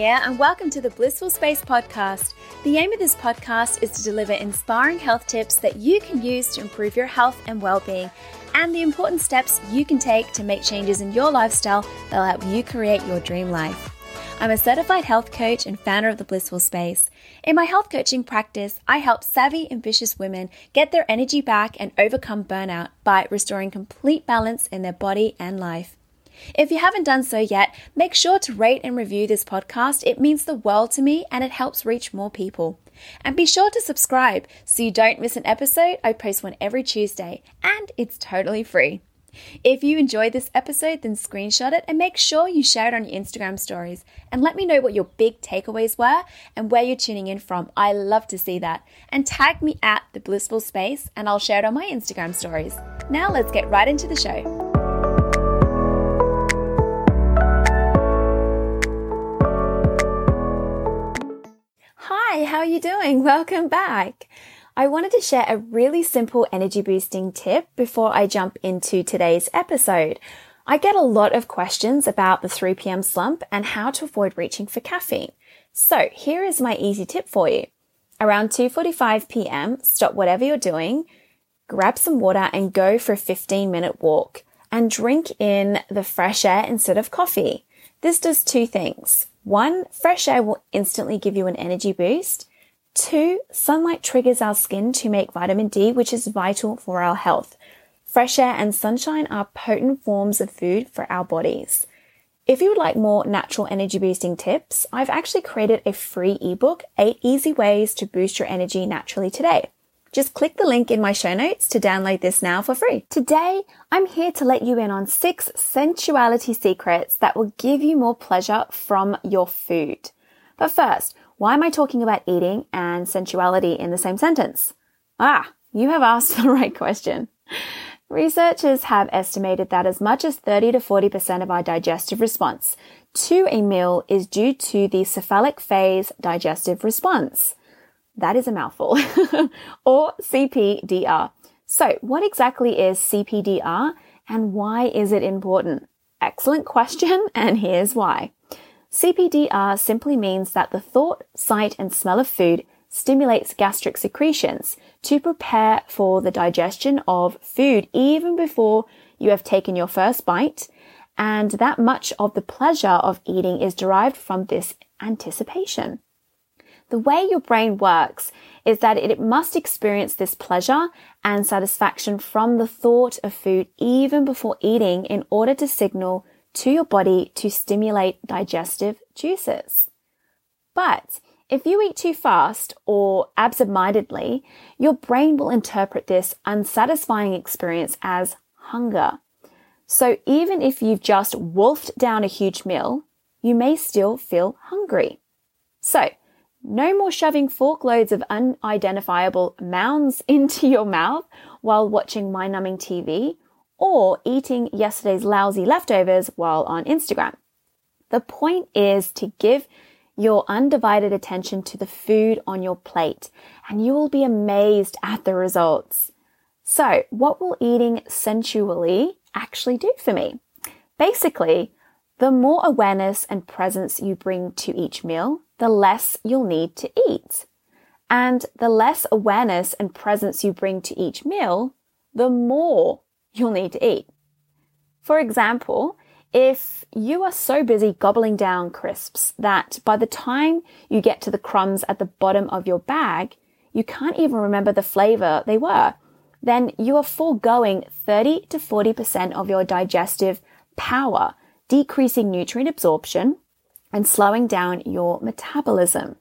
here, and welcome to the Blissful Space podcast. The aim of this podcast is to deliver inspiring health tips that you can use to improve your health and well being, and the important steps you can take to make changes in your lifestyle that'll help you create your dream life. I'm a certified health coach and founder of the Blissful Space. In my health coaching practice, I help savvy, ambitious women get their energy back and overcome burnout by restoring complete balance in their body and life. If you haven't done so yet, make sure to rate and review this podcast. It means the world to me and it helps reach more people. And be sure to subscribe so you don't miss an episode. I post one every Tuesday and it's totally free. If you enjoyed this episode, then screenshot it and make sure you share it on your Instagram stories and let me know what your big takeaways were and where you're tuning in from. I love to see that. And tag me at the blissful space and I'll share it on my Instagram stories. Now let's get right into the show. How are you doing? Welcome back. I wanted to share a really simple energy boosting tip before I jump into today's episode. I get a lot of questions about the 3 p.m. slump and how to avoid reaching for caffeine. So here is my easy tip for you. Around 2:45 p.m., stop whatever you're doing, grab some water and go for a 15 minute walk and drink in the fresh air instead of coffee. This does two things. One, fresh air will instantly give you an energy boost. Two, sunlight triggers our skin to make vitamin D, which is vital for our health. Fresh air and sunshine are potent forms of food for our bodies. If you would like more natural energy boosting tips, I've actually created a free ebook, 8 easy ways to boost your energy naturally today. Just click the link in my show notes to download this now for free. Today, I'm here to let you in on six sensuality secrets that will give you more pleasure from your food. But first, why am I talking about eating and sensuality in the same sentence? Ah, you have asked the right question. Researchers have estimated that as much as 30 to 40% of our digestive response to a meal is due to the cephalic phase digestive response. That is a mouthful. or CPDR. So what exactly is CPDR and why is it important? Excellent question, and here's why. CPDR simply means that the thought, sight, and smell of food stimulates gastric secretions to prepare for the digestion of food even before you have taken your first bite. And that much of the pleasure of eating is derived from this anticipation. The way your brain works is that it must experience this pleasure and satisfaction from the thought of food even before eating in order to signal to your body to stimulate digestive juices. But if you eat too fast or absentmindedly, your brain will interpret this unsatisfying experience as hunger. So even if you've just wolfed down a huge meal, you may still feel hungry. So no more shoving fork loads of unidentifiable mounds into your mouth while watching mind numbing TV or eating yesterday's lousy leftovers while on Instagram. The point is to give your undivided attention to the food on your plate and you will be amazed at the results. So what will eating sensually actually do for me? Basically, the more awareness and presence you bring to each meal, the less you'll need to eat. And the less awareness and presence you bring to each meal, the more you'll need to eat. For example, if you are so busy gobbling down crisps that by the time you get to the crumbs at the bottom of your bag, you can't even remember the flavor they were, then you are foregoing 30 to 40% of your digestive power, decreasing nutrient absorption, and slowing down your metabolism.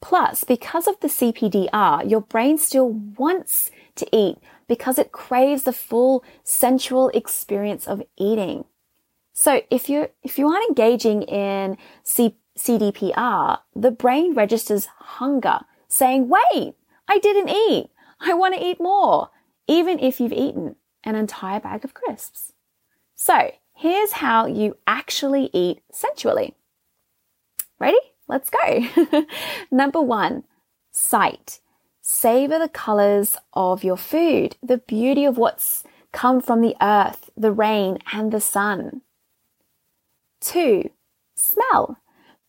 Plus, because of the CPDR, your brain still wants to eat because it craves the full sensual experience of eating. So if you if you aren't engaging in C- CDPR, the brain registers hunger, saying, "Wait, I didn't eat. I want to eat more," even if you've eaten an entire bag of crisps. So, here's how you actually eat sensually. Ready? Let's go. Number one, sight. Savor the colors of your food, the beauty of what's come from the earth, the rain, and the sun. Two, smell.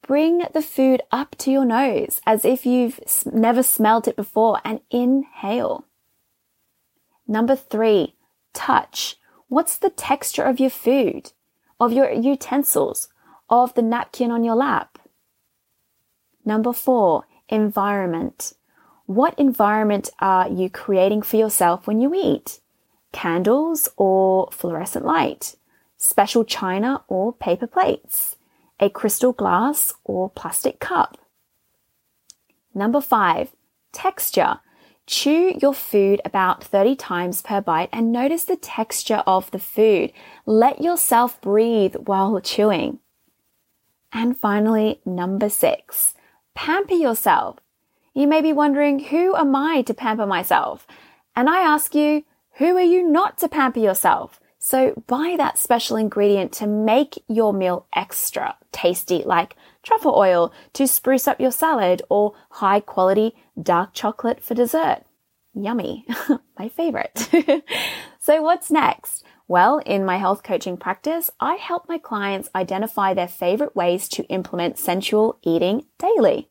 Bring the food up to your nose as if you've never smelled it before and inhale. Number three, touch. What's the texture of your food, of your utensils, of the napkin on your lap? Number four, environment. What environment are you creating for yourself when you eat? Candles or fluorescent light? Special china or paper plates? A crystal glass or plastic cup? Number five, texture. Chew your food about 30 times per bite and notice the texture of the food. Let yourself breathe while chewing. And finally, number six, pamper yourself. You may be wondering, who am I to pamper myself? And I ask you, who are you not to pamper yourself? So buy that special ingredient to make your meal extra tasty, like truffle oil to spruce up your salad or high quality dark chocolate for dessert. Yummy. my favorite. so what's next? Well, in my health coaching practice, I help my clients identify their favorite ways to implement sensual eating daily.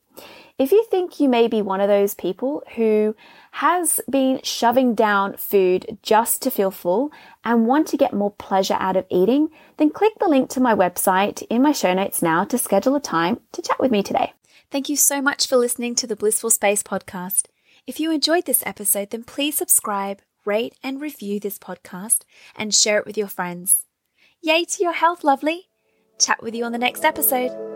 If you think you may be one of those people who has been shoving down food just to feel full and want to get more pleasure out of eating, then click the link to my website in my show notes now to schedule a time to chat with me today. Thank you so much for listening to the Blissful Space podcast. If you enjoyed this episode, then please subscribe, rate, and review this podcast and share it with your friends. Yay to your health, lovely! Chat with you on the next episode.